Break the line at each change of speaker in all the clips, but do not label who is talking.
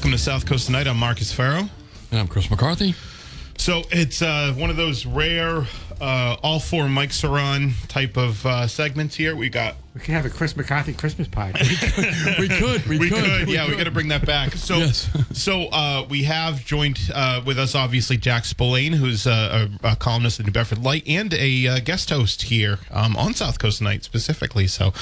Welcome to South Coast Tonight. I'm Marcus Ferro.
And I'm Chris McCarthy.
So it's uh, one of those rare, uh, all four mics are on type of uh, segments here. We got.
We could have a Chris McCarthy Christmas party.
We could. We,
We
could.
could, yeah, we got to bring that back. So,
Yes.
so uh, we have joined uh, with us, obviously, Jack Spillane, who's uh, a, a columnist at New Bedford Light and a uh, guest host here um, on South Coast Tonight specifically. So,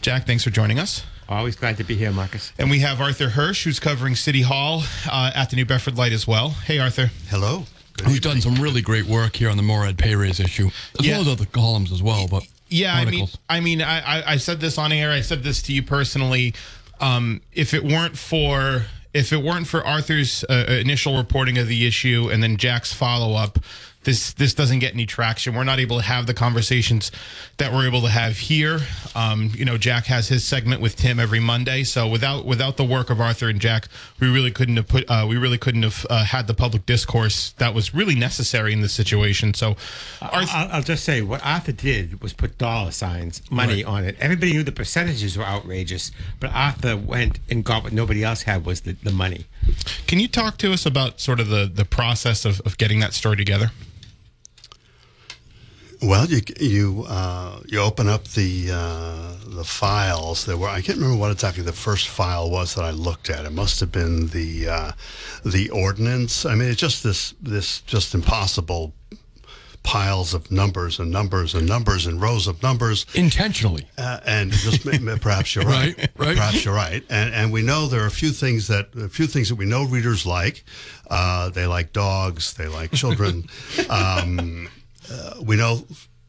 Jack, thanks for joining us.
Always glad to be here, Marcus.
And we have Arthur Hirsch, who's covering City Hall uh, at the New Bedford Light as well. Hey, Arthur.
Hello. Good
Who's done some really great work here on the Morad pay raise issue, as
Yeah.
well as other columns as well. But
Yeah, I mean. I mean, I, I, I said this on air. I said this to you personally. Um, if it weren't for if it weren't for Arthur's uh, initial reporting of the issue and then Jack's follow up, this this doesn't get any traction. We're not able to have the conversations that we're able to have here. Um, you know, Jack has his segment with Tim every Monday, so without without the work of Arthur and Jack, we really couldn't have put uh, we really couldn't have uh, had the public discourse that was really necessary in this situation. So,
I'll, I'll just say what Arthur did was put dollar signs, money on it. Everybody knew the percentages were outrageous, but Arthur went and got what nobody else had was the, the money.
Can you talk to us about sort of the, the process of, of getting that story together?
Well, you you uh, you open up the uh, the files. There were I can't remember what exactly the first file was that I looked at. It must have been the uh, the ordinance. I mean, it's just this this just impossible piles of numbers and numbers and numbers and rows of numbers.
intentionally.
Uh, and just perhaps you're right.
Right, right.
Perhaps you're right. And and we know there are a few things that a few things that we know readers like. Uh, they like dogs. They like children. um, uh, we know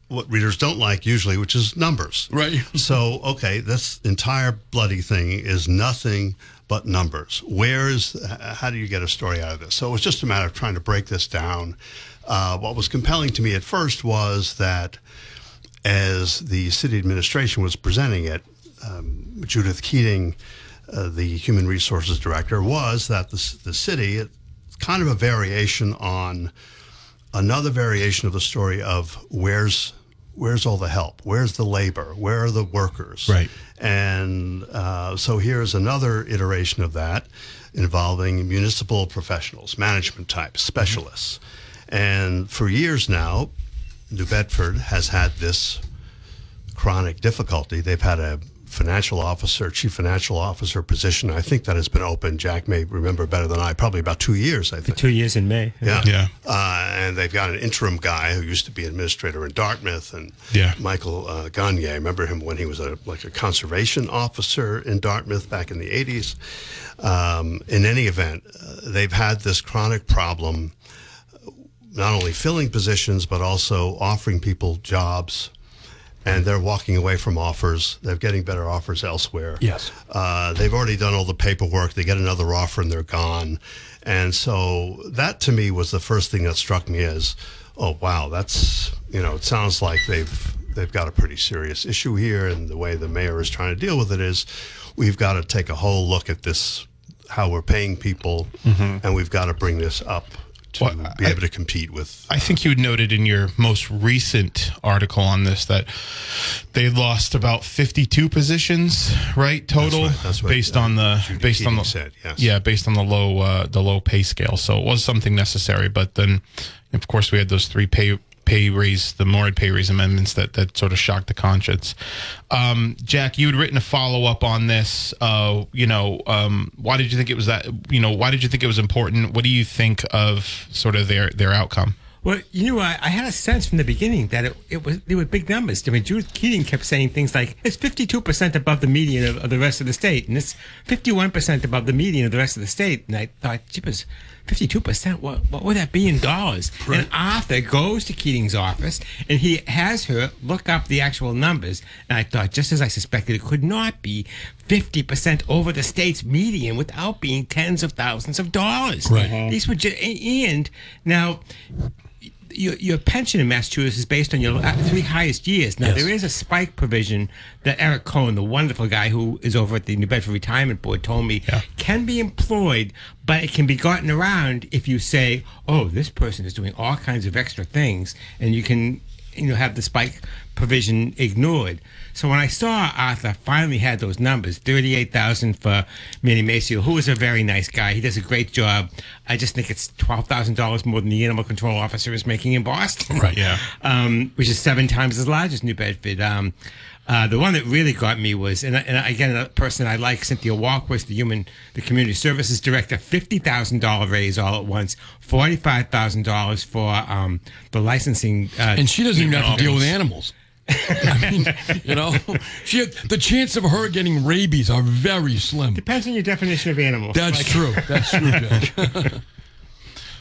what readers don't like usually, which is numbers.
Right.
So okay, this entire bloody thing is nothing but numbers. Where is? How do you get a story out of this? So it was just a matter of trying to break this down. Uh, what was compelling to me at first was that as the city administration was presenting it, um, Judith Keating, uh, the human resources director, was that the, the city, it's kind of a variation on another variation of the story of where's where's all the help, where's the labor, where are the workers,
Right.
and uh, so here's another iteration of that involving municipal professionals, management types, specialists. And for years now, New Bedford has had this chronic difficulty. They've had a financial officer, chief financial officer position. I think that has been open. Jack may remember better than I, probably about two years, I think.
Two years in May.
Yeah.
Yeah.
Uh, and they've got an interim guy who used to be administrator in Dartmouth, and
Yeah.
Michael uh, Gagne. I remember him when he was a like a conservation officer in Dartmouth back in the 80s. Um, in any event, uh, they've had this chronic problem, not only filling positions but also offering people jobs. And they're walking away from offers. They're getting better offers elsewhere.
Yes.
Uh, they've already done all the paperwork. They get another offer and they're gone. And so that to me was the first thing that struck me as, oh wow, that's you know, it sounds like they've they've got a pretty serious issue here. And the way the mayor is trying to deal with it is, we've got to take a whole look at this, how we're paying people, and we've got to bring this up to.
Well,
be
I-
able to compete with.
I think you had noted in your most recent article on this that they lost about 52 positions, right? Total,
right. That's what,
based
uh,
on the
Judy
based on the
said, yes.
yeah, based on the low uh, the low pay scale. So it was something necessary, but then of course we had those three pay pay raise, the Morad pay raise amendments that that sort of shocked the conscience. Um, Jack, you had written a follow up on this. Uh, you know, um, why did you think it was that? You know, why did you think it was important? What do you think of sort of their their outcome?
Well, you know, I, I had a sense from the beginning that it, it was they were big numbers. I mean, Judith Keating kept saying things like it's 52 percent above the median of, of the rest of the state, and it's 51 percent above the median of the rest of the state. And I thought, jeepers, fifty-two percent. What what would that be in dollars? And Arthur goes to Keating's office and he has her look up the actual numbers. And I thought, just as I suspected, it could not be fifty percent over the state's median without being tens of thousands of dollars.
Right.
These were just and now your, your pension in Massachusetts is based on your three highest years. Now,
Yes.
there is a spike provision that Eric Cohen, the wonderful guy who is over at the New Bedford Retirement Board, told me can be employed, but it can be gotten around if you say, oh, this person is doing all kinds of extra things, and you can you know have the spike provision ignored. So when I saw Arthur finally had those numbers, thirty-eight thousand for Manny Maceo, who is a very nice guy. He does a great job. I just think it's twelve thousand dollars more than the animal control officer is making in Boston.
Right.
Yeah.
Um, which is seven times as large as New Bedford. Um, uh, the one that really got me was, and, and again, a person I like, Cynthia Walquist, the human, the community services director, fifty thousand dollar raise all at once, forty five thousand dollars for um, the licensing. Uh,
And she doesn't even have to deal with animals. I mean, you know, she the chance of her getting rabies are very slim.
Depends on your definition of animal.
That's true. That's true, Judge.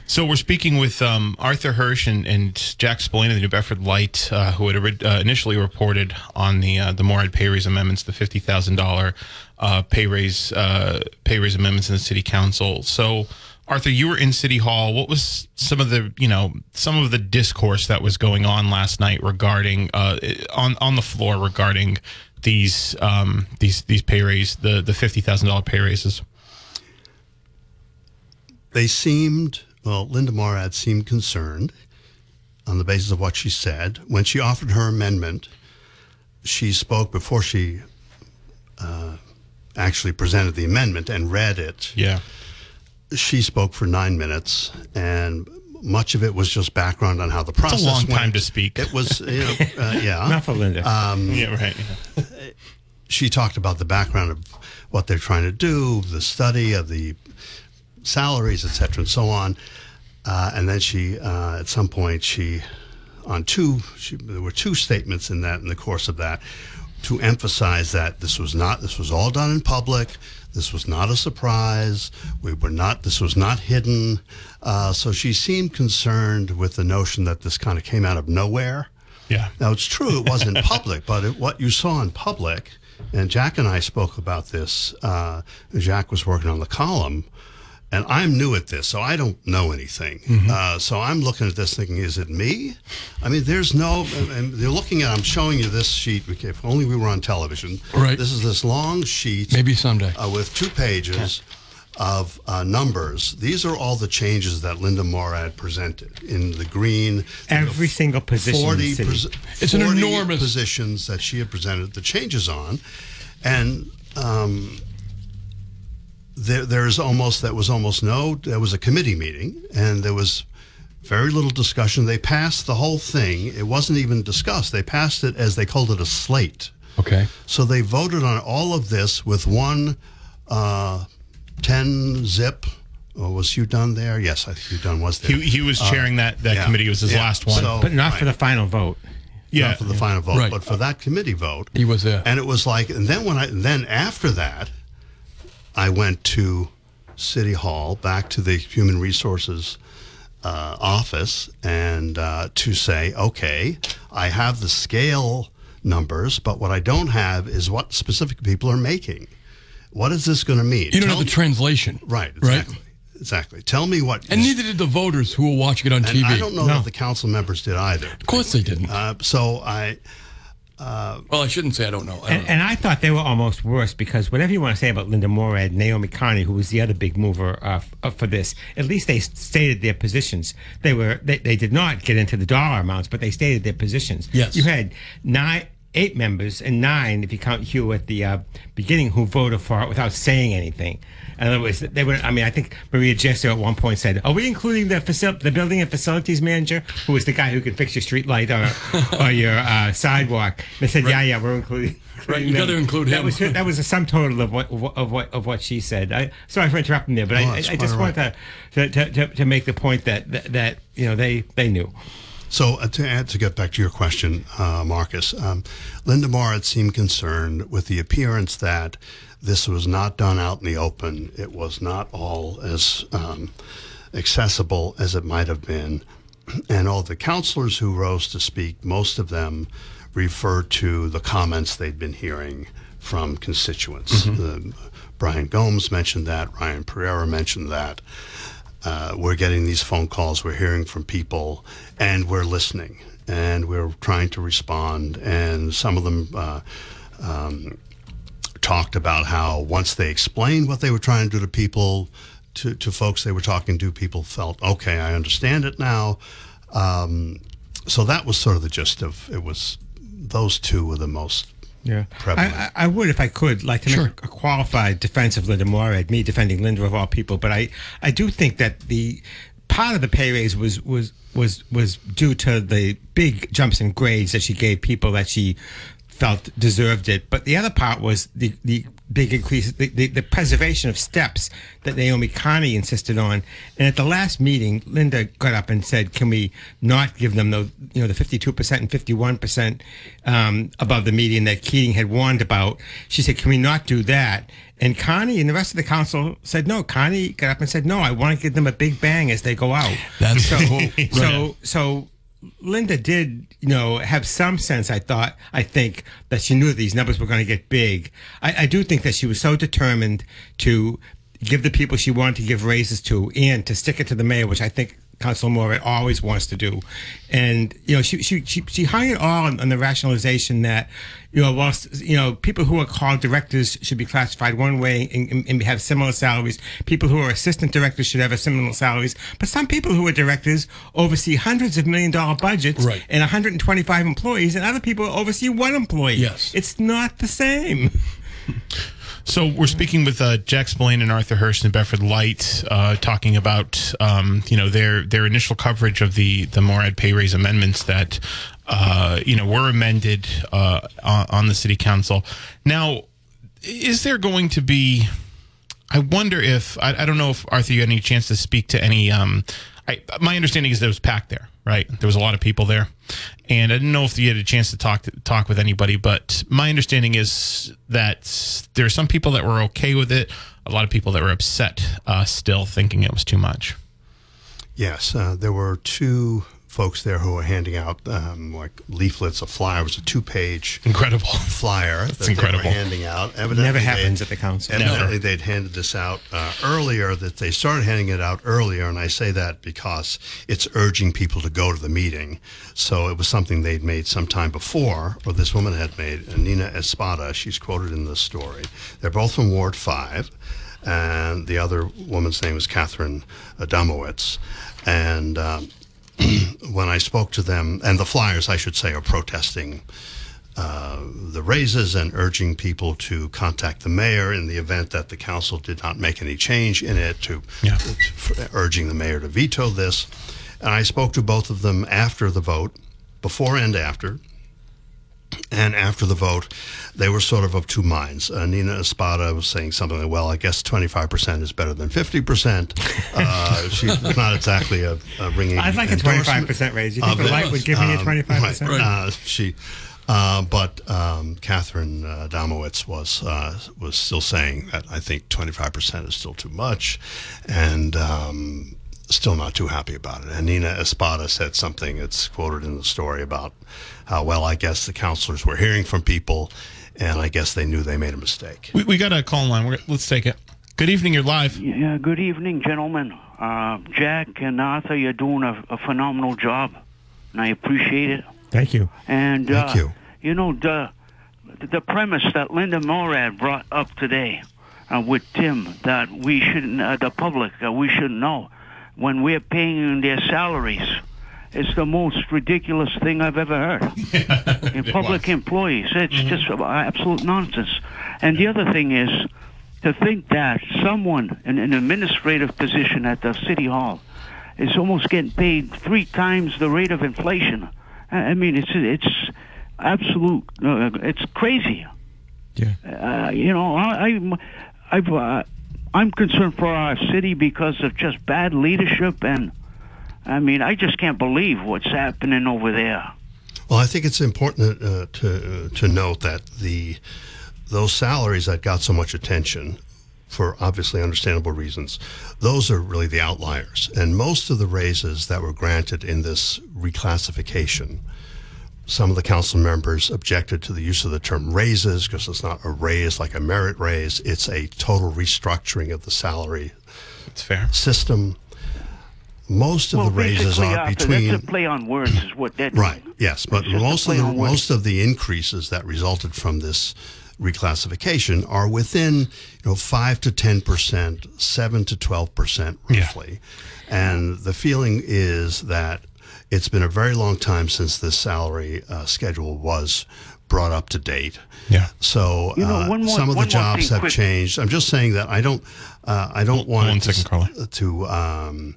So we're speaking with um, Arthur Hirsch and, and Jack Spillane of the New Bedford Light, uh, who had uh, initially reported on the uh, the Morad pay raise amendments, the fifty thousand dollar uh, pay raise uh, pay raise amendments in the city council. So, Arthur, you were in City Hall. What was some of the you know some of the discourse that was going on last night regarding uh, on on the floor regarding these um, these these pay raises, the the fifty thousand dollar pay raises?
They seemed, well, Linda Morad seemed concerned on the basis of what she said. When she offered her amendment, she spoke before she uh, actually presented the amendment and read it.
Yeah.
She spoke for nine minutes, and much of it was just background on how the process.
A long
went.
time to speak.
It was, you know, uh, yeah.
Not for Linda.
yeah. Right.
she talked about the background of what they're trying to do, the study of the salaries, et cetera, and so on. Uh, and then she, uh, at some point, she, on two, she, there were two statements in that, in the course of that, to emphasize that this was not, this was all done in public. This was not a surprise. We were not, this was not hidden. Uh, so she seemed concerned with the notion that this kind of came out of nowhere.
Yeah.
Now it's true it wasn't public, but it, what you saw in public, and Jack and I spoke about this. Uh, Jack was working on the column, and I'm new at this, so I don't know anything. Uh, so I'm looking at this thinking, is it me? I mean, there's no. And and they're looking at. I'm showing you this sheet. Okay, if only we were on television.
Right.
This is this long sheet.
Maybe someday.
Uh, with two pages. Of uh, numbers, these are all the changes that Linda Morad presented in the green.
Every single position in the
Forty
city.
pos-
It's an enormous-
positions that she had presented the changes on, and um, there there's almost that was almost no there was a committee meeting and there was very little discussion. They passed the whole thing. It wasn't even discussed. They passed it as they called it a slate.
Okay.
So they voted on all of this with one uh, 10 zip. Oh, was Hugh Dunn there? Yes, I think Hugh Dunn was there.
He, he was chairing that, that
yeah.
committee. It was his
Yeah.
last one.
So-
but not for the final vote.
yeah.
Not for the final vote,
Right.
but for that committee vote.
He was there.
And it was like, and then when I, then after that, I went to City Hall, back to the Human Resources uh, office, and uh, to say, okay, I have the scale numbers, but what I don't have is what specific people are making. What is this going to mean?
You don't
Tell
have the translation.
Right,
Right.
exactly. Exactly. Tell me what.
And neither did the voters who were watching it on TV.
I don't know
No.
that the council members did either.
Of course they didn't.
Uh, so I,
well, I shouldn't say I don't know. I don't
And,
know.
and I thought they were almost worse because whatever you want to say about Linda Morad, Naomi Carney, who was the other big mover uh, f- uh, for this, at least they stated their positions. They were they, they did not get into the dollar amounts, but they stated their positions.
Yes.
you had nine. Eight members and nine, if you count Hugh at the uh, beginning, who voted for it without saying anything. In other words, they were. I mean, I think Maria Giesta at one point said, "Are we including the facil- the building and facilities manager, who is the guy who can fix your street light or, or your uh, sidewalk?" They said, "Yeah, yeah, we're including."
Right, you
them."
gotta include
That
him.
was that was a sum total of what of what of what, she said. I, sorry for interrupting there, but
Oh,
I, I, just wanted to, to, to, to make the point that, that that you know they they knew.
So uh, to add, to get back to your question, uh, Marcus, um, Linda Morad seemed concerned with the appearance that this was not done out in the open. It was not all as um, accessible as it might have been. And all the counselors who rose to speak, most of them referred to the comments they'd been hearing from constituents. Uh, Brian Gomes mentioned that, Ryan Pereira mentioned that. Uh, we're getting these phone calls, we're hearing from people, and we're listening, and we're trying to respond. And some of them uh, um, talked about how once they explained what they were trying to do to people, to, to folks they were talking to, people felt, okay, I understand it now. Um, so that was sort of the gist of it was those two were the most
Yeah,
prevalent.
I, I I would, if I could, like to make a, a qualified defense of Linda Morad, me defending Linda of all people. But I, I do think that the part of the pay raise was was was was due to the big jumps in grades that she gave people that she felt deserved it. But the other part was the the big increase, the, the, the preservation of steps that Naomi Carney insisted on. And at the last meeting, Linda got up and said, "Can we not give them the you know the fifty two percent and fifty one percent um, above the median that Keating had warned about?" She said, "Can we not do that?" And Carney and the rest of the council said no. Carney got up and said, "No, I want to give them a big bang as they go out."
That's
so.
cool.
So so Linda did, you know, have some sense. I thought, I think that she knew these numbers were going to get big. I, I do think that she was so determined to give the people she wanted to give raises to, and to stick it to the mayor, which I think Council Moore always wants to do. And you know, she she she, she hung it all on, on the rationalization that you know, whilst you know, people who are called directors should be classified one way and, and, and have similar salaries. People who are assistant directors should have a similar salaries. But some people who are directors oversee hundreds of million dollar budgets
Right.
and 125 employees, and other people oversee one employee.
Yes.
it's not the same.
So we're speaking with uh, Jack Spillane and Arthur Hirsch and Bedford Light, uh, talking about um, you know their their initial coverage of the the Morad pay raise amendments that uh, you know were amended uh, on, on the city council. Now, is there going to be? I wonder if I, I don't know if Arthur, you had any chance to speak to any. Um, I, my understanding is that it was packed there, right? There was a lot of people there, and I didn't know if you had a chance to talk to, talk with anybody. But my understanding is that there are some people that were okay with it, a lot of people that were upset, uh, still thinking it was too much.
Yes, uh, there were two folks there who were handing out um, like leaflets, a flyer. It was a two-page
Incredible.
flyer that they
incredible.
were handing out. Evidently,
Never happens at the council.
Evidently, they'd handed this out uh, earlier. That they started handing it out earlier, and I say that because it's urging people to go to the meeting. So it was something they'd made some time before, or this woman had made. uh, Nina Espada, she's quoted in the story. They're both from Ward Five, and the other woman's name is Catherine Adamowitz, and. Um, when I spoke to them, and the flyers, I should say, are protesting uh, the raises and urging people to contact the mayor in the event that the council did not make any change in it, to,
Yeah.
to- urging the mayor to veto this. And I spoke to both of them after the vote, before and after. And after the vote, they were sort of of two minds. Uh, Nina Espada was saying something like, well, I guess 25% is better than 50%. Uh, she's not exactly a, a ringing
I'd like a 25% raise. You think the
it.
light would give me a
Um,
25%?
Right. Uh, she, uh, but um, Catherine uh, Domowitz was uh, was still saying that I think 25% is still too much, and um, still not too happy about it. And Nina Espada said something. It's quoted in the story about how well I guess the counselors were hearing from people, and I guess they knew they made a mistake.
We, we got a call line. We're, let's take it. Good evening. You're live.
Yeah, good evening, gentlemen. Uh, Jack and Arthur, you're doing a, a phenomenal job, and I appreciate it.
Thank you.
And
Thank
uh,
you.
you know the the premise that Linda Morad brought up today uh, with Tim that we shouldn't, uh, the public, uh, we shouldn't know when we're paying their salaries. It's the most ridiculous thing I've ever heard. in public employees, it's just absolute nonsense. And the other thing is to think that someone in an administrative position at the city hall is almost getting paid three times the rate of inflation. I I mean, it's it's absolute. Uh, it's crazy.
Yeah.
Uh, you know, I, I'm I've, uh, I'm concerned for our city because of just bad leadership, and I mean, I just can't believe what's happening over there.
Well, I think it's important uh, to uh, to note that the those salaries that got so much attention for obviously understandable reasons. Those are really the outliers. And most of the raises that were granted in this reclassification, some of the council members objected to the use of the term raises because it's not a raise like a merit raise, it's a total restructuring of the salary
It's fair.
system. Most of
well,
the raises are
Arthur,
between
That's a play on words, is what that
Right.
means.
Yes, but
It's
most of the most of the increases that resulted from this reclassification are within you know five to ten percent, seven to twelve percent roughly, and the feeling is that it's been a very long time since this salary uh, schedule was brought up to date.
Yeah.
So
You know,
uh,
more-
some of the jobs have
quick.
changed. I'm just saying that I don't uh, I don't want
one
to,
Carla.
to um,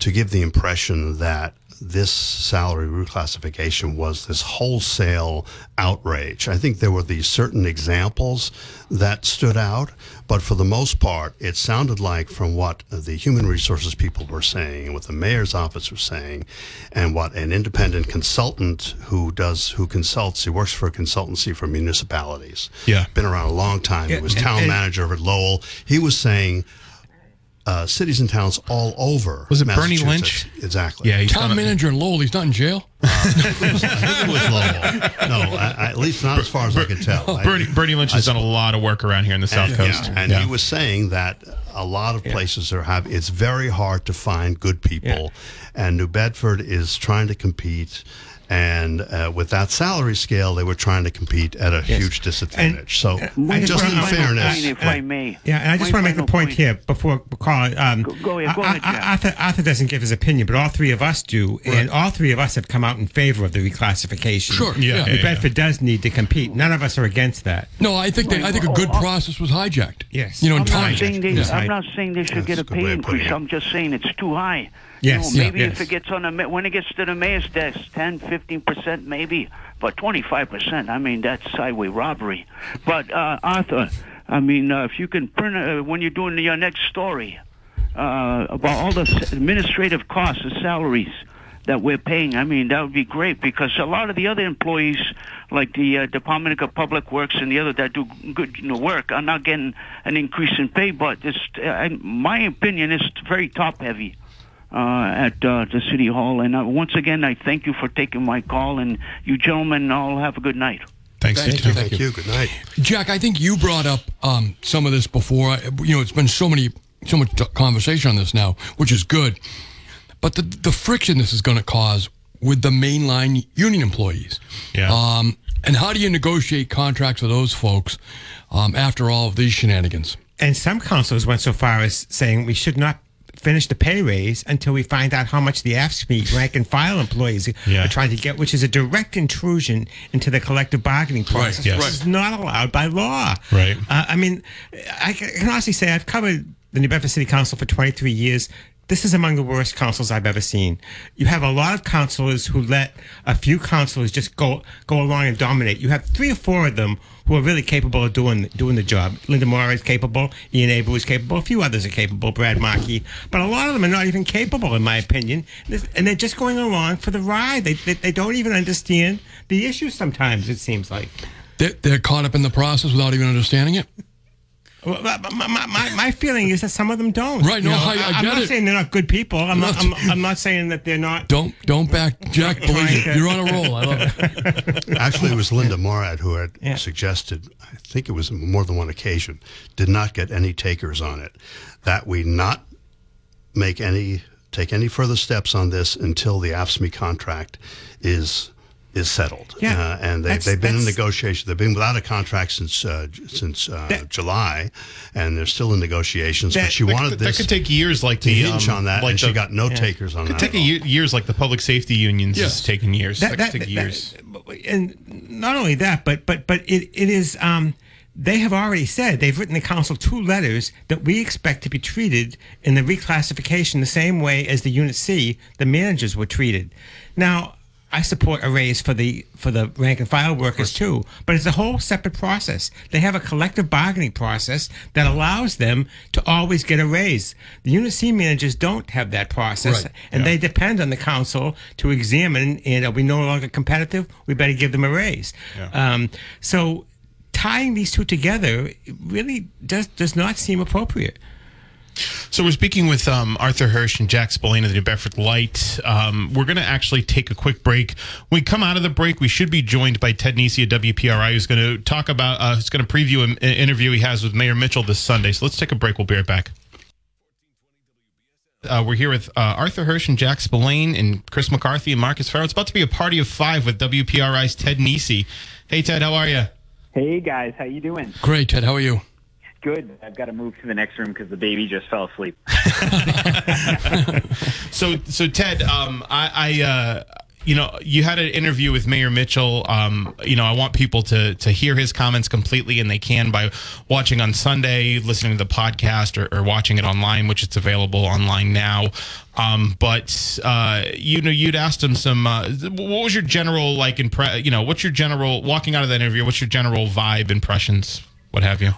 to give the impression that this salary reclassification was this wholesale outrage. I think there were these certain examples that stood out, but for the most part, it sounded like from what the human resources people were saying, and what the mayor's office was saying, and what an independent consultant who does who consults, he works for a consultancy for municipalities.
Yeah.
been around a long time.
Yeah,
he was
and-
town
and-
manager at Lowell. He was saying uh, cities and towns all over.
Was it Bernie Lynch?
Exactly.
Yeah, he's
Town manager in Lowell, he's not in jail.
I think it was Lowell. No, I, I, at least not as far as I can tell. I-
Bernie, Bernie Lynch has done a lot of work around here in the South
and,
Coast.
yeah, and he was saying that a lot of places are have it's very hard to find good people, and New Bedford is trying to compete. And uh, with that salary scale, they were trying to compete at a huge disadvantage. so,
My
just in fairness,
point, if I may.
Yeah, and I just want to make the point, here before we call it. Um,
Go- go ahead, go ahead,
Ar- Arthur, Arthur doesn't give his opinion, but all three of us do, and all three of us have come out in favor of the reclassification.
Sure,
Yeah,
yeah.
New
yeah.
Bedford does need to compete. None of us are against that.
No, I think they, I think a good process was hijacked.
Yes.
You know,
I'm
and
not
time.
saying they.
Yeah.
I'm not saying they should
That's
get
a
a pay
way of putting
increase. I'm just saying it's too high.
Yes,
You know,
yeah,
maybe
yes.
if it gets on the when it gets to the mayor's desk, 10, 15 percent, maybe, but 25 percent. I mean, that's highway robbery. But uh, Arthur, I mean, uh, if you can print uh, when you're doing your next story uh, about all the administrative costs, the salaries that we're paying. I mean, that would be great because a lot of the other employees, like the uh, Department of Public Works and the other that do good you know, work, are not getting an increase in pay. But it's, uh, my opinion, it's very top heavy. Uh, at uh, the city hall, and uh, once again, I thank you for taking my call, and you gentlemen all have a good night.
Thanks,
Thank
you too.
thank you. Good night.
Jack, I think you brought up um, some of this before. You know, it's been so many, so much conversation on this now, which is good. But the the friction this is going to cause with the mainline union employees.
Yeah.
Um, and how do you negotiate contracts with those folks um, after all of these shenanigans?
And some councilors went so far as saying we should not finish the pay raise until we find out how much the AFSCME rank and file employees
Yeah.
are trying to get, which is a direct intrusion into the collective bargaining process,
yes.
which is not allowed by law.
Right.
Uh, I mean, I can honestly say I've covered the New Bedford City Council for 23 years. This is among the worst councils I've ever seen. You have a lot of councilors who let a few councilors just go go along and dominate. You have three or four of them who are really capable of doing doing the job. Linda Moore is capable. Ian Abreu is capable. A few others are capable. Brad Markey, but a lot of them are not even capable, in my opinion. And they're just going along for the ride. They they, they don't even understand the issues. Sometimes it seems like.
They're, they're caught up in the process without even understanding it.
Well, my, my, my, my feeling is that some of them don't.
Right, no, I- I
am not
it.
saying they're not good people. I'm not.
Not-
I'm, I'm not saying that they're not.
Don't don't back Jack. Believe it. You're on a roll. I love it.
Actually, it was Linda Morad who had
Yeah.
suggested, I think it was more than one occasion, did not get any takers on it, that we not make any take any further steps on this until the AFSCME contract is is settled.
Yeah,
uh, and they,
that's-
they've been in
that's-
negotiation. They've been without a contract since uh, since uh,
That-
July, and they're still in negotiations.
That-
but she
That,
wanted
could-
this
that could take years, like
to
the
hinge
um,
on that,
like
and
the,
she got no takers on
Could
that.
take
at all.
year, years, like the public safety unions
Yes.
is taking years. That, could take years.
and not only that, but but but it, it is. Um, they have already said they've written the council two letters that we expect to be treated in the reclassification the same way as the Unit C, the managers were treated. Now. I support a raise for the for the rank and file workers too, but it's a whole separate process. They have a collective bargaining process that allows them to always get a raise. The Unit C managers don't have that process,
Right.
and
Yeah.
they depend on the council to examine and are we no longer competitive we better give them a raise
Yeah.
um, so tying these two together really does does not seem appropriate.
So we're speaking with um, Arthur Hirsch and Jack Spillane of the New Bedford Light. Um, we're going to actually take a quick break. When we come out of the break, we should be joined by Ted Nesi of WPRI, who's going to talk about, uh, who's going to preview an, an interview he has with Mayor Mitchell this Sunday. So let's take a break. We'll be right back. Uh, we're here with uh, Arthur Hirsch and Jack Spillane and Chris McCarthy and Marcus Ferro. It's about to be a party of five with WPRI's Ted Nesi. Hey, Ted, how are you?
Hey guys, how you doing?
Great, Ted. How are you?
Good. I've got to move to the next room because the baby just fell asleep.
So, so Ted, um, I, I uh, you know, you had an interview with Mayor Mitchell. Um, you know, I want people to to hear his comments completely, and they can by watching on Sunday, listening to the podcast, or, or watching it online, which it's available online now. Um, but uh, you know, you'd asked him some. Uh, what was your general like? Impre- you know, what's your general walking out of that interview? What's your general vibe, impressions, what have you?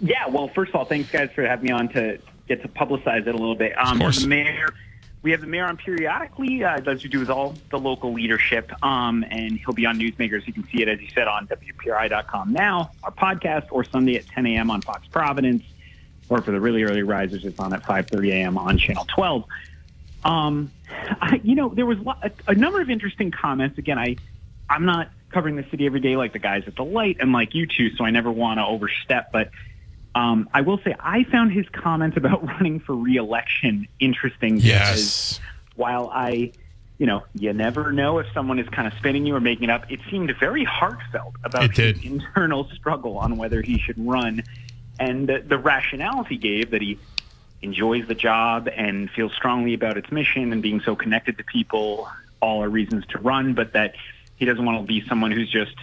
Yeah. Well, first of all, thanks guys for having me on to get to publicize it a little bit. Um,
course.
The mayor, we have the mayor on periodically. Uh, does to do with all the local leadership, um, and he'll be on Newsmakers. You can see it as you said on WPRI.com now, our podcast, or Sunday at 10 a.m. on Fox Providence, or for the really early risers, it's on at 5:30 a.m. on Channel 12. Um, I, you know, there was a, a number of interesting comments. Again, I, I'm not covering the city every day like the guys at the light and like you two, so I never want to overstep. But um, I will say I found his comments about running for reelection interesting. because
Yes.
While I, you know, you never know if someone is kind of spinning you or making it up. It seemed very heartfelt about his internal struggle on whether he should run, and the, the rationale he gave that he enjoys the job and feels strongly about its mission and being so connected to people all are reasons to run, but that he doesn't want to be someone who's just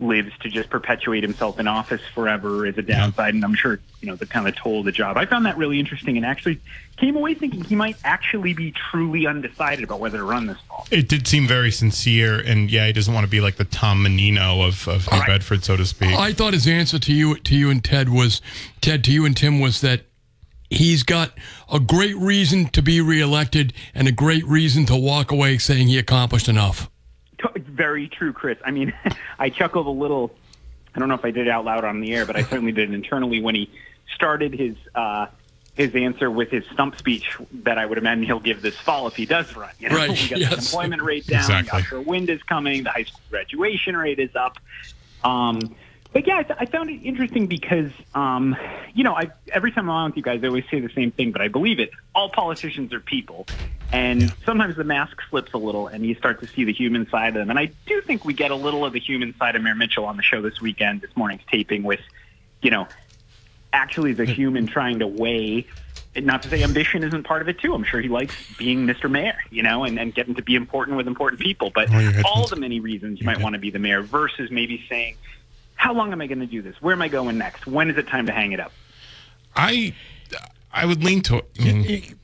lives to just perpetuate himself in office forever is a downside. And I'm sure, you know, the kind of toll of the job. I found that really interesting and actually came away thinking he might actually be truly undecided about whether to run this fall.
It did seem very sincere, and yeah, he doesn't want to be like the Tom Menino of, of New
Right.
Bedford, so to speak.
I thought his answer to you, to you and Ted was, Ted, to you and Tim was that he's got a great reason to be reelected and a great reason to walk away saying he accomplished enough.
Very true, Chris. I mean, I chuckled a little. I don't know if I did it out loud on the air, but I certainly did it internally when he started his uh, his answer with his stump speech that I would imagine he'll give this fall if he does run. You know,
Right,
we got the
yes.
unemployment rate down,
Exactly.
the offshore wind is coming, the high school graduation rate is up. Um, but yeah, I, th- I found it interesting because, um, you know, I, every time I'm on with you guys, I always say the same thing, but I believe it. All politicians are people. And sometimes the mask slips a little and you start to see the human side of them. And I do think we get a little of the human side of Mayor Mitchell on the show this weekend, this morning's taping with, you know, actually the human trying to weigh not to say ambition isn't part of it too. I'm sure he likes being Mr. Mayor, you know, and, and getting to be important with important people. But
Oh,
all the many reasons you might want to be the mayor versus maybe saying, how long am I going to do this? Where am I going next? When is it time to hang it up?
I I would lean to. I mean,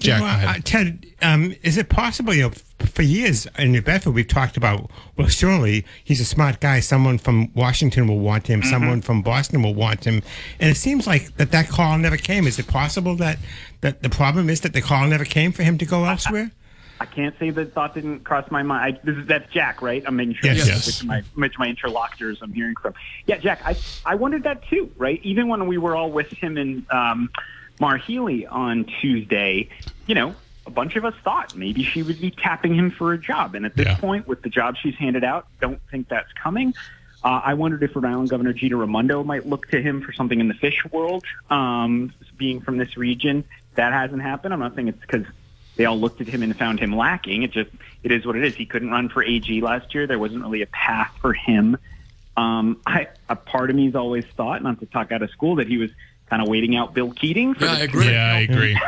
Jack, go
Well,
ahead.
uh, Ted, um, is it possible? You know, for years in New Bedford, we've talked about. Well, surely he's a smart guy. Someone from Washington will want him. Someone from Boston will want him. And it seems like that that call never came. Is it possible that that the problem is that the call never came for him to go elsewhere?
I can't say that thought didn't cross my mind. I, this is, that's Jack, right? I'm making sure
Yes.
Yes.
which, my, which my interlocutors I'm hearing from. Yeah, Jack, I, I wondered that too, right? Even when we were all with him and um, Maura Healey on Tuesday, you know, a bunch of us thought maybe she would be tapping him for a job. And at this
Yeah.
point, with the job she's handed out, don't think that's coming. Uh, I wondered if Rhode Island Governor Gina Raimondo might look to him for something in the fish world, um, being from this region. That hasn't happened. I'm not saying it's because they all looked at him and found him lacking. It just it is what it is. He couldn't run for AG last year. There wasn't really a path for him. Um, I a part of me's always thought, not to talk out of school, that he was kind of waiting out Bill Keating. For
Yeah,
the
I agree.
yeah, I agree.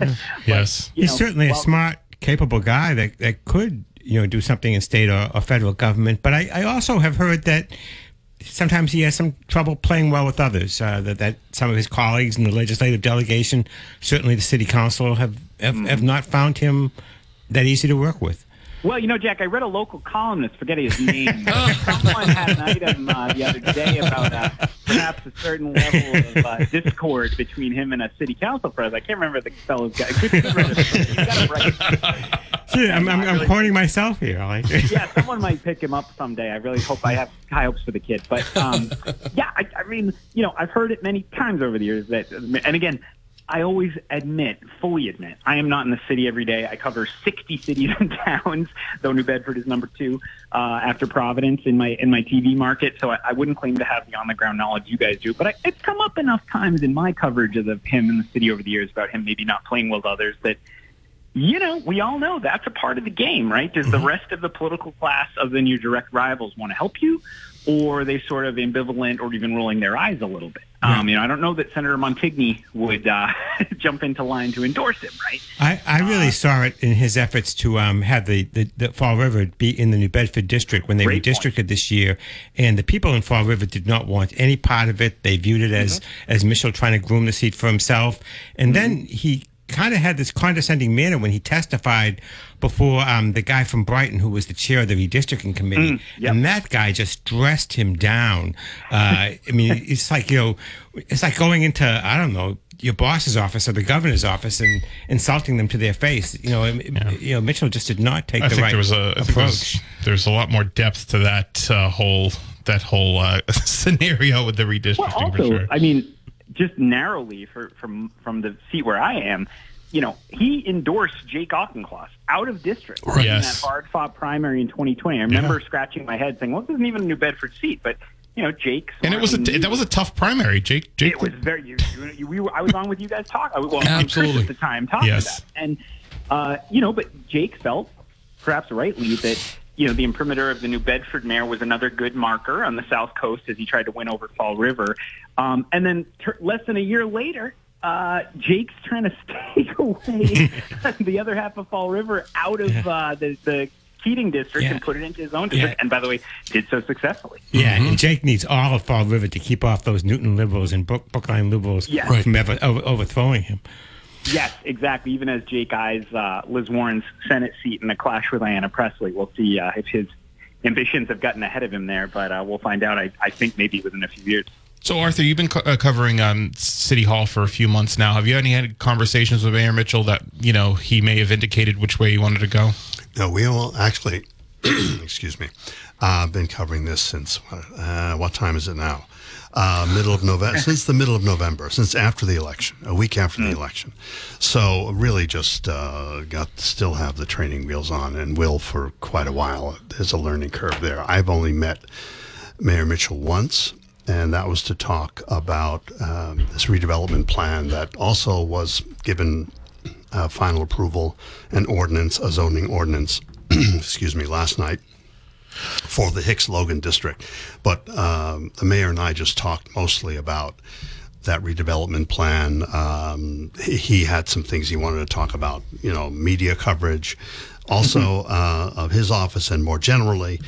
yes.
He's
know,
certainly a smart, capable guy that, that could, you know, do something in state or, or federal government. But I, I also have heard that sometimes he has some trouble playing well with others. Uh, that, that some of his colleagues in the legislative delegation, certainly the city council, have have, have not found him that easy to work with.
Well, you know, Jack, I read a local columnist, forget his name. Someone had an item uh, the other day about uh, perhaps a certain level of uh, discord between him and a city council president. I can't remember the fellow's guy. Good, good read it. You got it right.
Gee, I'm, I'm, I'm quoting myself here. Like,
yeah, someone might pick him up someday. I really hope I have high hopes for the kid. But um, yeah, I, I mean, you know, I've heard it many times over the years that, and again, I always admit, fully admit, I am not in the city every day. I cover 60 cities and towns, though New Bedford is number two uh, after Providence in my in my TV market. So I, I wouldn't claim to have the on the ground knowledge you guys do, but I, it's come up enough times in my coverage of the, him in the city over the years about him maybe not playing well with others that you know, we all know that's a part of the game, right? Does the rest of the political class, other than your direct rivals, want to help you, or are they sort of ambivalent or even rolling their eyes a little bit? Um, you know, I don't know that Senator Montigny would uh, jump into line to endorse him, right?
I, I really saw it in his efforts to um, have the, the, the Fall River be in the New Bedford district when they redistricted
point.
this year, and the people in Fall River did not want any part of it. They viewed it as as Mitchell trying to groom the seat for himself, and then he kind of had this condescending manner when he testified before um, the guy from Brighton who was the chair of the redistricting committee,
yep.
and that guy just dressed him down. Uh, I mean, it's like you know, it's like going into I don't know your boss's office or the governor's office and insulting them to their face. You know, you know, Mitchell just did not take
I
the
think
right
there was a I think
approach.
there's, there's a lot more depth to that uh, whole that whole uh, scenario with the redistricting
Well,
for
also,
sure.
I mean, just narrowly for, from from the seat where I am, you know, he endorsed Jake Auchincloss out of district
Right.
in that hard fought primary in 2020. I remember scratching my head saying, "Well, this isn't even a New Bedford seat," but you know, Jake's
and it was a that was a tough primary. Jake Jake
it was very. You, you, we were, I was on with you guys talking. Well,
Absolutely.
at the time talking
Yes.
about, and uh, you know, but Jake felt, perhaps rightly, that you know the imprimatur of the New Bedford mayor was another good marker on the South Coast as he tried to win over Fall River, um, and then ter- less than a year later. Uh, Jake's trying to stake away the other half of Fall River out of uh, the, the Keating district
Yeah.
and put it into his own district.
Yeah.
And by the way, did so successfully.
Yeah, and Jake needs all of Fall River to keep off those Newton liberals and Brook, Brookline liberals
Yes.
Right.
from ever, over, overthrowing him.
Yes, exactly. Even as Jake eyes uh, Liz Warren's Senate seat in a clash with Ayanna Pressley, we'll see uh, if his ambitions have gotten ahead of him there. But uh, we'll find out. I, I think maybe within a few years.
So Arthur, you've been co- uh, covering um, City Hall for a few months now. Have you any had conversations with Mayor Mitchell that you know he may have indicated which way he wanted to go?
No, we all actually, excuse me, uh, been covering this since uh, what time is it now? Uh, middle of November, since the middle of November, since after the election, a week after the election. So really, just uh, got still have the training wheels on, and will for quite a while. There's a learning curve there. I've only met Mayor Mitchell once, and that was to talk about um, this redevelopment plan that also was given uh, final approval, an ordinance, a zoning ordinance, excuse me, last night for the Hicks Logan district. But um, the mayor and I just talked mostly about that redevelopment plan. Um, he, he had some things he wanted to talk about, you know, media coverage, also uh, of his office, and more generally,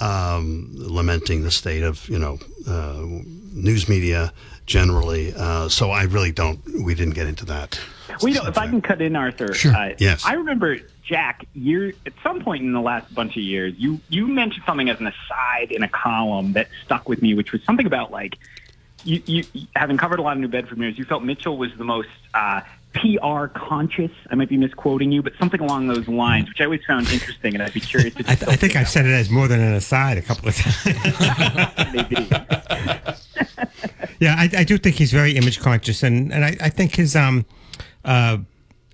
um, lamenting the state of, you know, uh, news media generally. Uh, so I really don't. We didn't get into that.
Well, you know, if I can cut in, Arthur.
Sure.
Uh,
Yes.
I remember Jack. Year at some point in the last bunch of years, you you mentioned something as an aside in a column that stuck with me, which was something about like you, you having covered a lot of New Bedford mayors, you felt Mitchell was the most uh, PR conscious. I might be misquoting you, but something along those lines, which I always found interesting, and I'd be curious.
I, th- I think I've said it as more than an aside a couple of times.
maybe.
yeah, I, I do think he's very image conscious, and, and I, I think his um uh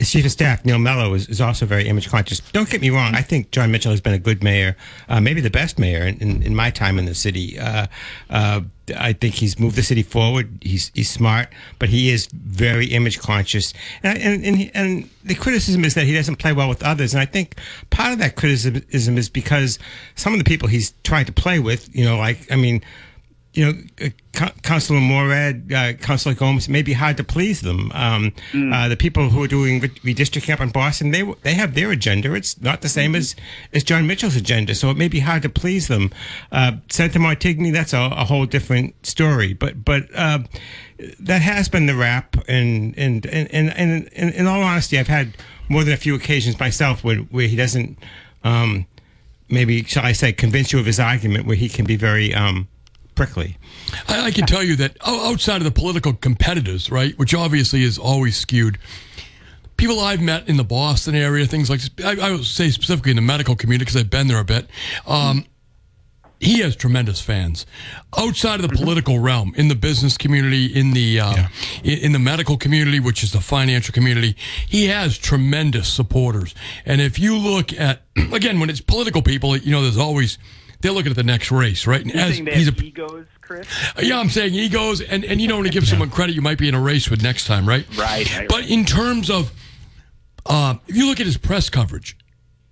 chief of staff Neil Mello is, is also very image conscious. Don't get me wrong; I think Jon Mitchell has been a good mayor, uh, maybe the best mayor in, in, in my time in the city. Uh, uh, I think he's moved the city forward. He's he's smart, but he is very image conscious, and and and, he- and the criticism is that he doesn't play well with others. And I think part of that criticism is because some of the people he's trying to play with, you know, like I mean you know, uh, Co- Councilor Morad, uh, Councilor Gomes, may be hard to please them. Um, uh, the people who are doing re- redistricting up in Boston, they they have their agenda. It's not the same as, as Jon Mitchell's agenda, so it may be hard to please them. Uh, Senator Montigny, that's a, a whole different story. But but uh, that has been the rap, and and and, and, and, and in all honesty, I've had more than a few occasions myself where where he doesn't. Um, Maybe, shall I say, convince you of his argument, where he can be very um, prickly.
I, I can tell you that outside of the political competitors, right, which obviously is always skewed, people I've met in the Boston area, things like I, I would say specifically in the medical community because I've been there a bit. Um, he has tremendous fans outside of the political realm, in the business community, in the uh, in, in the medical community, which is the financial community. He has tremendous supporters, and if you look at again when it's political people, you know, there's always they're looking at the next race, right? And
You
as
they
he's
have
a
egos, Chris?
yeah, I'm saying egos, and, and you don't want to give someone credit you might be in a race with next time, right?
Right, right,
But in terms of, uh, if you look at his press coverage,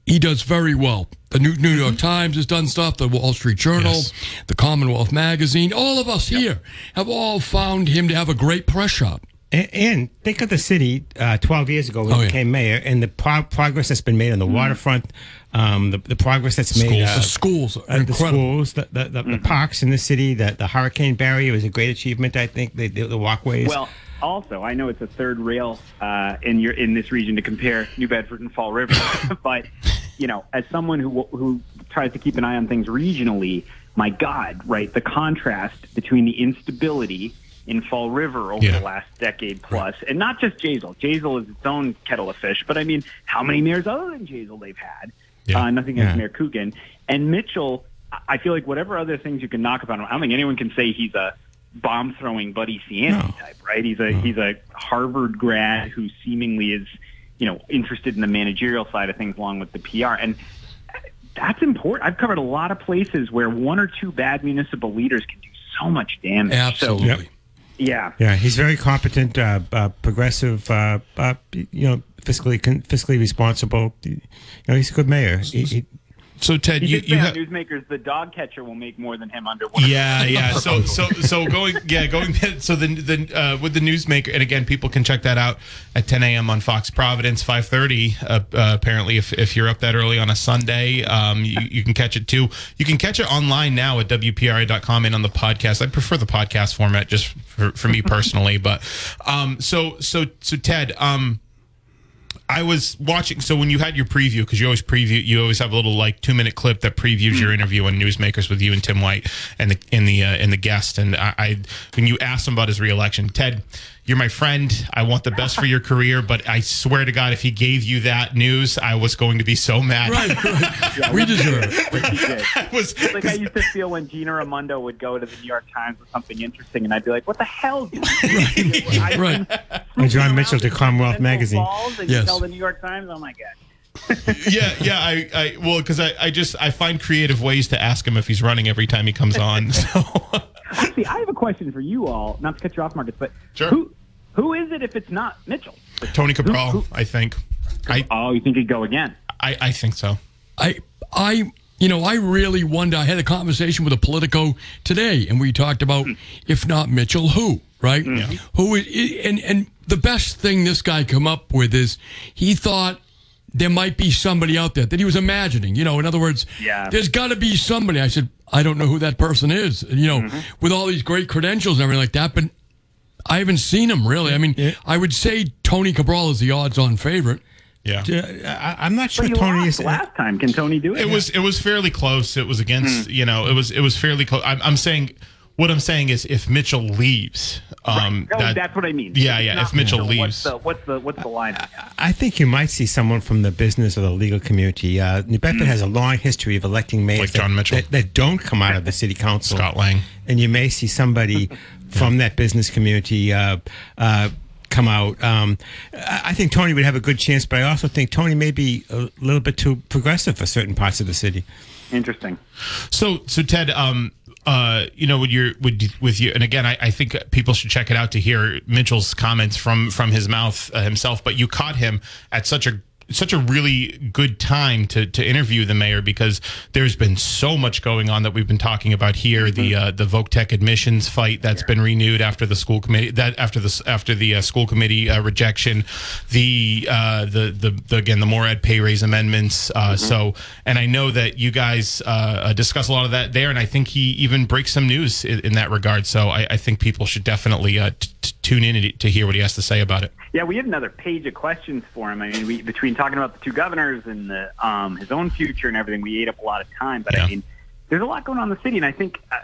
he does very well. The New, New York Times has done stuff, the Wall Street Journal,
Yes.
the Commonwealth Magazine, all of us here have all found him to have a great press shop.
And, and think of the city uh, 12 years ago when
Oh,
he
yeah.
became mayor and the pro- progress that's been made on the waterfront, um, the, the progress that's made.
The schools are
uh, the schools, the, the, the, the parks in the city, the, the hurricane barrier was a great achievement, I think, the, the, the walkways.
Well, also, I know it's a third rail uh, in your in this region to compare New Bedford and Fall River, but you know, as someone who who tries to keep an eye on things regionally, my God, right? The contrast between the instability in Fall River over
Yeah.
the last decade plus, and not just Jasiel. Jasiel is its own kettle of fish, but I mean, how many mayors other than Jasiel they've had?
Yeah.
Uh, nothing against
Yeah.
Mayor Coogan and Mitchell. I- feel like whatever other things you can knock about him, I don't think anyone can say he's a bomb throwing Buddy Cianci type, right? He's a he's a Harvard grad who seemingly is, you know, interested in the managerial side of things along with the PR. And that's important. I've covered a lot of places where one or two bad municipal leaders can do so much damage.
Absolutely.
So, yeah.
yeah, he's very competent, uh, uh, progressive, uh, uh, you know, fiscally fiscally responsible. You know, he's a good mayor. He, he,
So Ted, you, you have
Newsmakers the dog catcher will make more than him under one.
yeah, yeah. So, so, so going, yeah, going. So the the uh, with the newsmaker, and again, people can check that out at 10 a.m. on Fox Providence, 5:30. Uh, uh, apparently, if if you're up that early on a Sunday, um, you, you can catch it too. You can catch it online now at wpri.com and on the podcast. I prefer the podcast format just for, for me personally, but um, so so so Ted, um. I was watching. So when you had your preview, because you always preview, you always have a little like two minute clip that previews your interview on Newsmakers with you and Tim White and the in the uh, and the guest. And I, I when you asked him about his reelection, Ted, you're my friend. I want the best for your career, but I swear to God, if he gave you that news, I was going to be so mad.
Right, right. we deserve it.
Which he did.
I was
It's like I used to feel when Gina Raimondo would go to the New York Times with something interesting, and I'd be like, "What the hell?" Dude? I'd
Right.
be
And
Jon
Mitchell to Commonwealth Magazine.
Falls, and
Yes.
tell the New York Times, "Oh my god."
yeah, yeah. I, I well, because I, I just I find creative ways to ask him if he's running every time he comes on. So
Actually, I have a question for you all. Not to cut you off, Marcus, but
Sure.
who who is it if it's not Mitchell?
Tony Cabral, I think. I,
Oh, you think he'd go again?
I I think so.
I, I, you know, I really wonder. I had a conversation with a Politico today, and we talked about hmm. if not Mitchell, who, right? Hmm. Who is, and and the best thing this guy come up with is he thought there might be somebody out there that he was imagining. You know, in other words,
Yeah.
there's got to be somebody. I said, I don't know who that person is. You know, mm-hmm. with all these great credentials and everything like that, but. I haven't seen him really. I mean, I would say Tony Cabral is the odds-on favorite.
Yeah.
uh, I, I'm not sure
But he
Tony
lost
is.
last time. Can Tony do it?
It was it was fairly close. It was against you know it was it was fairly close. I'm, I'm saying what I'm saying is if Mitchell leaves, um,
Oh,
that-
that's what I mean.
Yeah,
If
yeah. If Mitchell
What's
leaves,
the what's the what's the lineup?
I think you might see someone from the business or the legal community. Uh, New Bedford has a long history of electing mayors
Like Jon
that,
Mitchell.
that, that don't come out of the city council.
Scott Lang.
and you may see somebody from that business community uh, uh, come out. Um, I I think Tony would have a good chance, but I also think Tony may be a little bit too progressive for certain parts of the city.
Interesting.
So, so Ted, um, uh, you know, with your with with you, and again, I, I think people should check it out to hear Mitchell's comments from from his mouth uh, himself. But you caught him at such a such a really good time to to interview the mayor because there's been so much going on that we've been talking about here. The uh, the Voc admissions fight that's been renewed after the school committee that after the after the uh, school committee uh, rejection, the, uh, the the the again the Morad pay raise amendments. Uh, So, and I know that you guys uh, uh, discuss a lot of that there, and I think he even breaks some news in, in that regard. So I, I think people should definitely uh, t- tune in to hear what he has to say about it.
Yeah, we had another page of questions for him. I mean, we between talking about the two governors and the, um, his own future and everything, we ate up a lot of time. But
Yeah.
I mean, there's a lot going on in the city, and I think, uh,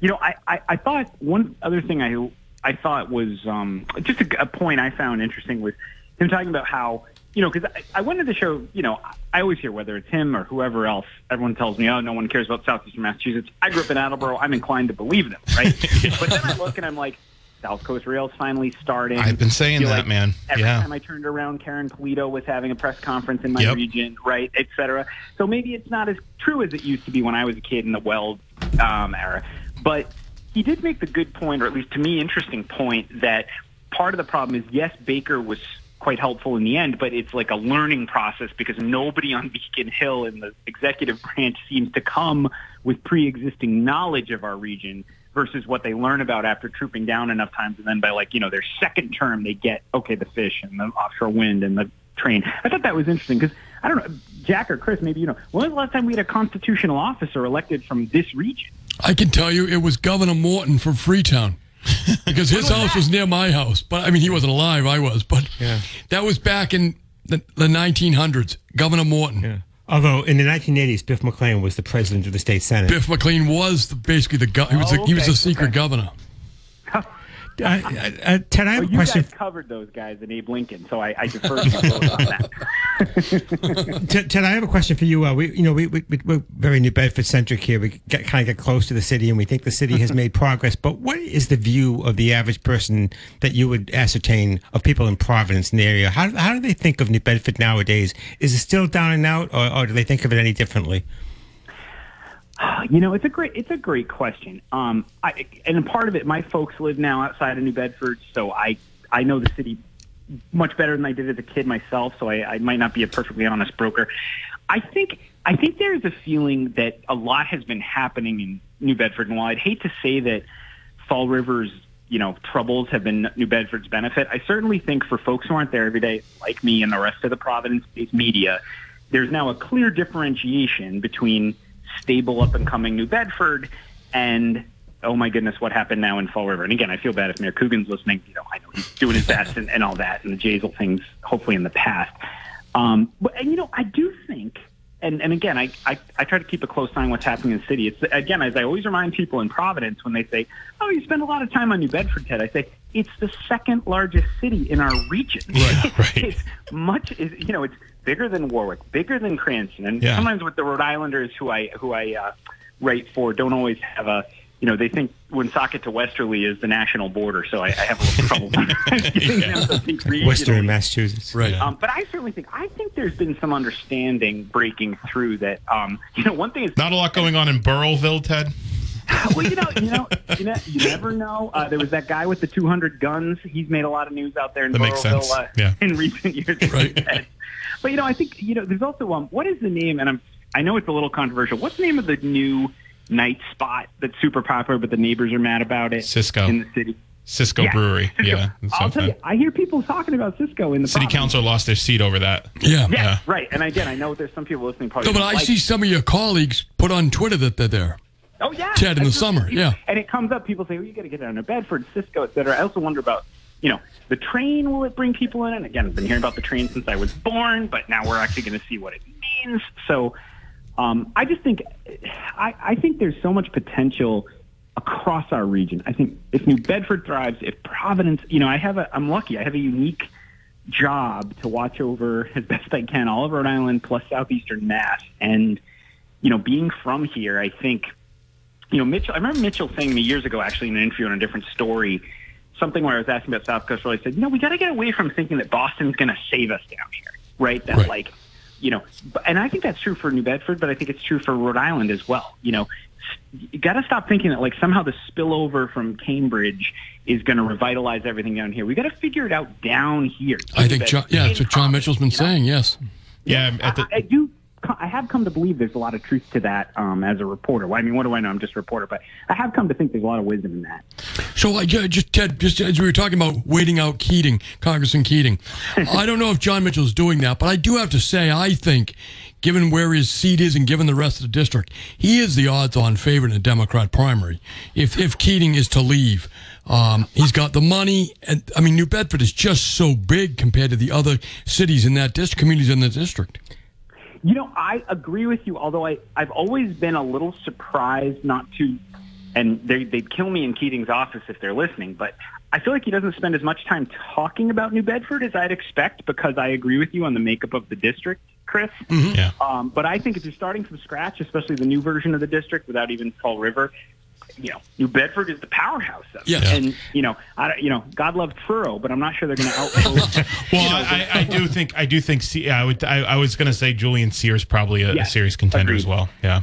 you know, I, I, I thought one other thing I I thought was um, just a, a point I found interesting was him talking about how you know because I, I went to the show. You know, I always hear whether it's him or whoever else. Everyone tells me, oh, no one cares about southeastern Massachusetts. I grew up in Attleboro. I'm inclined to believe them, right? But then I look and I'm like. South Coast Rail's finally starting.
I've been saying that,
like
man.
Every
Yeah.
time I turned around, Karen Polito was having a press conference in my
Yep.
region, right, et cetera. So maybe it's not as true as it used to be when I was a kid in the Weld um, era. But he did make the good point, or at least to me, interesting point, that part of the problem is yes, Baker was quite helpful in the end, but it's like a learning process because nobody on Beacon Hill in the executive branch seems to come with pre-existing knowledge of our region versus what they learn about after trooping down enough times and then by like, you know, their second term they get, okay, the fish and the offshore wind and the train. I thought that was interesting because I don't know, Jack or Chris, maybe you know, when was the last time we had a constitutional officer elected from this region?
I can tell you it was Governor Morton from Freetown. because his house was near my house. But I mean, he wasn't alive. I was. But yeah. that was back in the, the 1900s. Governor Morton.
Although in the 1980s, Biff MacLean was the president of the state senate.
Biff MacLean was the, basically the go- he was
Oh,
the, he was oh,
okay,
the secret
okay.
governor.
Uh, uh, Ted, I have
Well,
a question.
you guys covered those guys and Abe Lincoln, so I, I defer to you on that.
Ted, Ted, I have a question for you. Uh, we, you know, we, we we're very New Bedford centric here. We get, kind of get close to the city, and we think the city has made progress. But what is the view of the average person that you would ascertain of people in Providence in the area? How how do they think of New Bedford nowadays? Is it still down and out, or, or do they think of it any differently?
You know, it's a great it's a great question. Um, I, and part of it, my folks live now outside of New Bedford, so I I know the city much better than I did as a kid myself. So I, I might not be a perfectly honest broker. I think I think there is a feeling that a lot has been happening in New Bedford, and while I'd hate to say that Fall River's you know troubles have been New Bedford's benefit, I certainly think for folks who aren't there every day, like me and the rest of the Providence-based media, there's now a clear differentiation between stable up and coming New Bedford and oh my goodness, what happened now in Fall River? And again, I feel bad if Mayor Coogan's listening. You know, I know he's doing his best and, and all that, and the Jasiel things hopefully in the past. Um, but and you know, I do think, and and again, I, I I try to keep a close eye on what's happening in the city. It's again, as I always remind people in Providence when they say, "Oh, you spend a lot of time on New Bedford, Ted," I say it's the second largest city in our region.
Right, right.
it's much, is you know, it's bigger than Warwick, bigger than Cranston, and
Yeah.
sometimes with the Rhode Islanders who I who I uh, write for don't always have a you know they think Woonsocket to Westerly is the national border, so I, I have a little trouble getting them to think
Worcester
regionally.
in Massachusetts.
Right.
Um, but I certainly think I think there's been some understanding breaking through that. Um, you know, one thing is
Not a lot going on in Burrillville, Ted.
well, you know, you know, you, know, you never know. Uh, there was that guy with the 200 guns. He's made a lot of news out there in
That makes
Burrillville
sense.
uh,
Yeah.
in recent years.
Right.
But you know, I think you know, there's also um, what is the name? And I'm, I know it's a little controversial. What's the name of the new night spot that's super popular, but the neighbors are mad about it?
Cisco.
in the city.
Cisco
Yeah,
Brewery.
Cisco.
Yeah. it's
I'll tell you. I hear people talking about Cisco in the
City
Providence.
council lost their seat over that.
Yeah.
Yeah,
Yeah.
right. And again, I know there's some people listening probably.
No, but I
like
see some of your colleagues put on Twitter that they're there.
Oh yeah,
Ted in the summer, yeah.
And it comes up. People say, "Oh, you got to get down to Bedford, Cisco, et cetera." I also wonder about, you know, the train. Will it bring people in? And again, I've been hearing about the train since I was born, but now we're actually going to see what it means. So, um, I just think, I, I think there's so much potential across our region. I think if New Bedford thrives, if Providence, you know, I have a, I'm lucky. I have a unique job to watch over as best I can all of Rhode Island plus southeastern Mass, and you know, being from here, I think you know, Mitchell, I remember Mitchell saying to me years ago, actually, in an interview on a different story, something where I was asking about South Coast Rail. I said, you know, we got to get away from thinking that Boston's going to save us down here, right? That,
Right.
like, you know, and I think that's true for New Bedford, but I think it's true for Rhode Island as well. You know, you got to stop thinking that, like, somehow the spillover from Cambridge is going to revitalize everything down here. We got to figure it out down here.
I think, Jon, yeah, that's what Jon Mitchell's been
You know?
saying. Yes.
Yeah. At the,
I, I do. I have come to believe there's a lot of truth to that um, as a reporter. Well, I mean, what do I know? I'm just a reporter, but I have come to think there's a lot of wisdom in that.
So I ju- just Ted, just as we were talking about waiting out Keating, Congressman Keating, I don't know if Jon Mitchell's doing that, but I do have to say I think, given where his seat is and given the rest of the district, he is the odds-on favorite in a Democrat primary. If if Keating is to leave, um, he's got the money, and I mean New Bedford is just so big compared to the other cities in that district, communities in the district.
You know, I agree with you. Although I, I've always been a little surprised not to, and they, they'd kill me in Keating's office if they're listening. But I feel like he doesn't spend as much time talking about New Bedford as I'd expect because I agree with you on the makeup of the district, Chris.
Yeah.
Um, but I think if you're starting from scratch, especially the new version of the district without even Fall River, you know, New Bedford is the powerhouse of it.
Yes.
And, you know, I, you know, God love Truro, but I'm not sure they're going to outvote.
Well, I, I, I do think I do think Se- I would I, I was going to say Julian Cyr's probably a,
Yeah,
a serious contender
agreed.
as well. Yeah.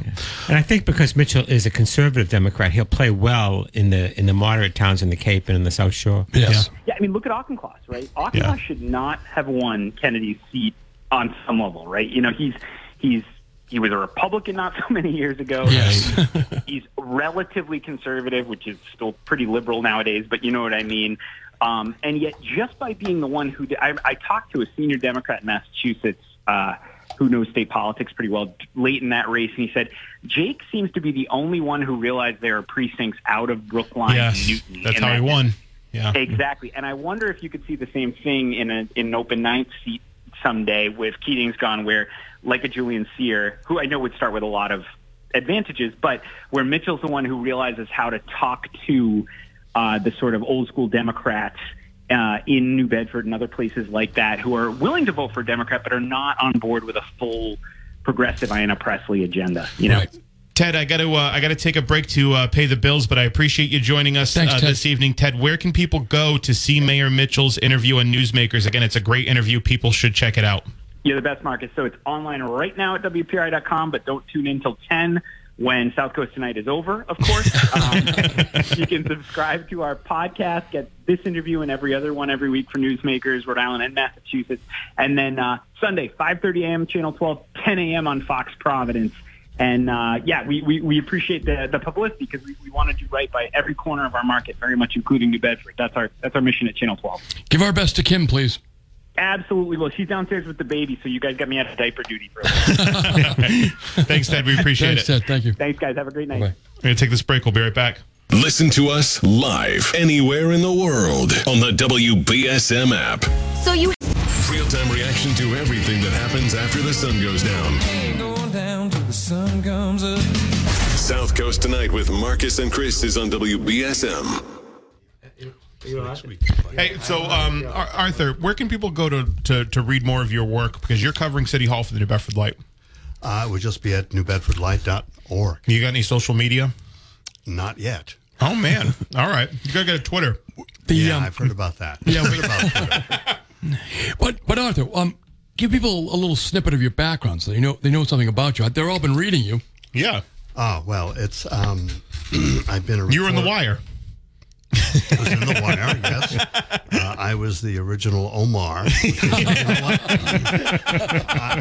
And I think because Mitchell is a conservative Democrat, he'll play well in the in the moderate towns in the Cape and in the South Shore.
Yes.
Yeah, I mean, look at Auchincloss, right? Auchincloss
Yeah.
should not have won Kennedy's seat on some level, right? You know, he's he's he was a Republican not so many years ago.
Yes.
he's relatively conservative, which is still pretty liberal nowadays, but you know what I mean. Um, and yet, just by being the one who did, I, I talked to a senior Democrat in Massachusetts uh, who knows state politics pretty well late in that race, and he said Jake seems to be the only one who realized there are precincts out of Brookline
Yes.
and Newton.
That's
and
how he won. Yeah.
Exactly, and I wonder if you could see the same thing in, a, in an open ninth seat someday with Keating's gone, where like a Julian Cyr, who I know would start with a lot of advantages, but where Mitchell's the one who realizes how to talk to uh, the sort of old school Democrats uh, in New Bedford and other places like that, who are willing to vote for Democrat but are not on board with a full progressive Ayanna Pressley agenda. You know.
Right.
Ted, I got to uh, I got to take a break to uh, pay the bills, but I appreciate you joining us
Thanks,
uh, this evening. Ted, where can people go to see Mayor Mitchell's interview on Newsmakers? Again, it's a great interview. People should check it out.
You're the best, Marcus. So it's online right now at WPRI.com, but don't tune in till 10 when South Coast Tonight is over, of course. Um, you can subscribe to our podcast, get this interview and every other one every week for Newsmakers, Rhode Island and Massachusetts. And then uh, Sunday, 5.30 a.m., Channel 12, 10 a.m. on Fox Providence. And uh, yeah, we, we, we appreciate the, the publicity because we, we want to do right by every corner of our market, very much including New Bedford. That's our that's our mission at Channel 12.
Give our best to Kim, please.
Absolutely. Well, she's downstairs with the baby, so you guys got me out of diaper duty for a.
Thanks, Ted. We appreciate
Thanks,
it.
Ted. Thank you.
Thanks, guys. Have a great night.
Bye.
We're going to take this break. We'll be right back.
Listen to us live anywhere in the world on the WBSM app.
So you
Real time reaction to everything that happens after the sun goes down.
Going down till the sun comes up.
South Coast Tonight with Marcus and Chris is on WBSM.
Hey, so um, Arthur, where can people go to, to to read more of your work? Because you're covering City Hall for the New Bedford Light.
Uh, it would just be at newbedfordlight.org.
You got any social media?
Not yet.
Oh man! All right, you gotta get a Twitter.
The,
Yeah,
um,
I've heard about that.
Yeah,
I've heard about Twitter.
But but Arthur, um, give people a little snippet of your background so they know they know something about you. They're all been reading you.
Yeah,
Oh well, it's um, I've been a
you were in the wire.
I was in the wire. Yes, uh, I was the original Omar. you know I,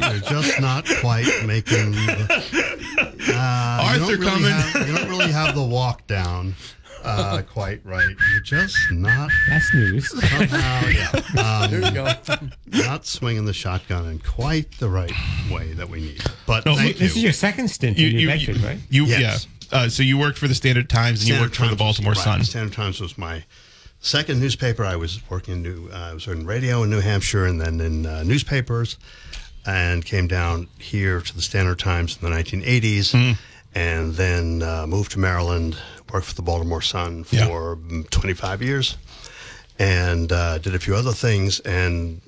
I, you're, just not quite making. The, uh,
Arthur
you don't really
coming.
Have, you don't really have the walk down uh, quite right. You're just not
That's news.
somehow. Yeah, um,
There you go.
not swinging the shotgun in quite the right way that we need. But
No,
thank
this
you.
is your second stint
You,
in New
you,
Bedford,
you,
right?
you
Yes.
yeah. Uh, so you worked for the Standard Times and you
Standard
worked for the Baltimore
was,
Sun.
Right, Standard Times was my second newspaper. I was working in New, uh, I was in radio in New Hampshire and then in uh, newspapers, and came down here to the Standard Times in the 1980s,
Hmm.
and then uh, moved to Maryland. Worked for the Baltimore Sun for
Yeah.
mm, 25 years, and uh, did a few other things, and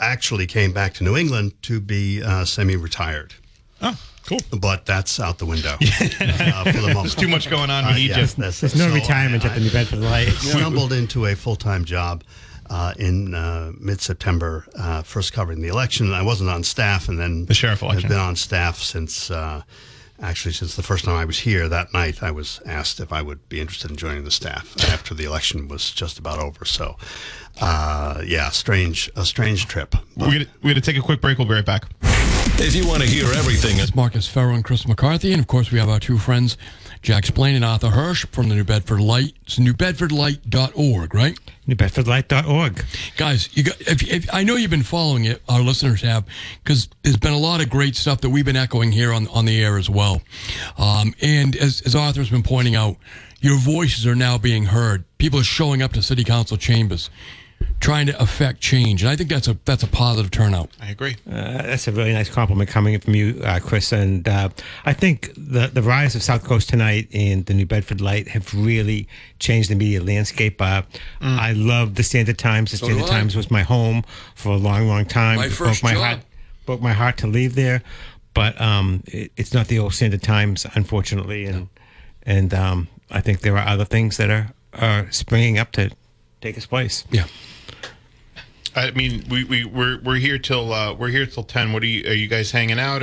actually came back to New England to be uh, semi-retired.
Oh, cool.
But that's out the window uh, for the moment.
There's too much going on. We
Uh,
need
yeah,
you.
that's-
There's no
so
retirement
I-
at the New Bedford Light.
stumbled into a full time job uh, in uh, mid September, uh, first covering the election. I wasn't on staff, and then
The sheriff election.
I've been on staff since. Uh, Actually, since the first time I was here that night, I was asked if I would be interested in joining the staff after the election was just about over. So, uh, yeah, strange, a strange trip.
We're gonna, we're gonna take a quick break. We'll be right back.
If you want to hear everything,
It's Marcus Ferro and Chris McCarthy, and of course we have our two friends, Jack Spillane and Arthur Hirsch from the New Bedford Light. It's newbedfordlight.org, right?
NewBedfordLight.org.
Guys, you got. If, if, I know you've been following it. Our listeners have, because there's been a lot of great stuff that we've been echoing here on on the air as well. Um, and as as Arthur's been pointing out, your voices are now being heard. People are showing up to city council chambers. Trying to affect change, and I think that's a that's a positive turnout.
I agree.
Uh, that's a really nice compliment coming from you, uh, Chris. And uh, I think the the rise of South Coast tonight and the New Bedford Light have really changed the media landscape. Uh, I love the Standard Times. The
So
Standard. Times was my home for a long, long time.
My
It
first
broke my
job.
heart. Broke my heart to leave there, but um, it, it's not the old Standard Times, unfortunately. And and um, I think there are other things that are are springing up to take its place.
Yeah.
I mean, we we we're we're here till uh, we're here till ten. What are you? Are you guys hanging out? Or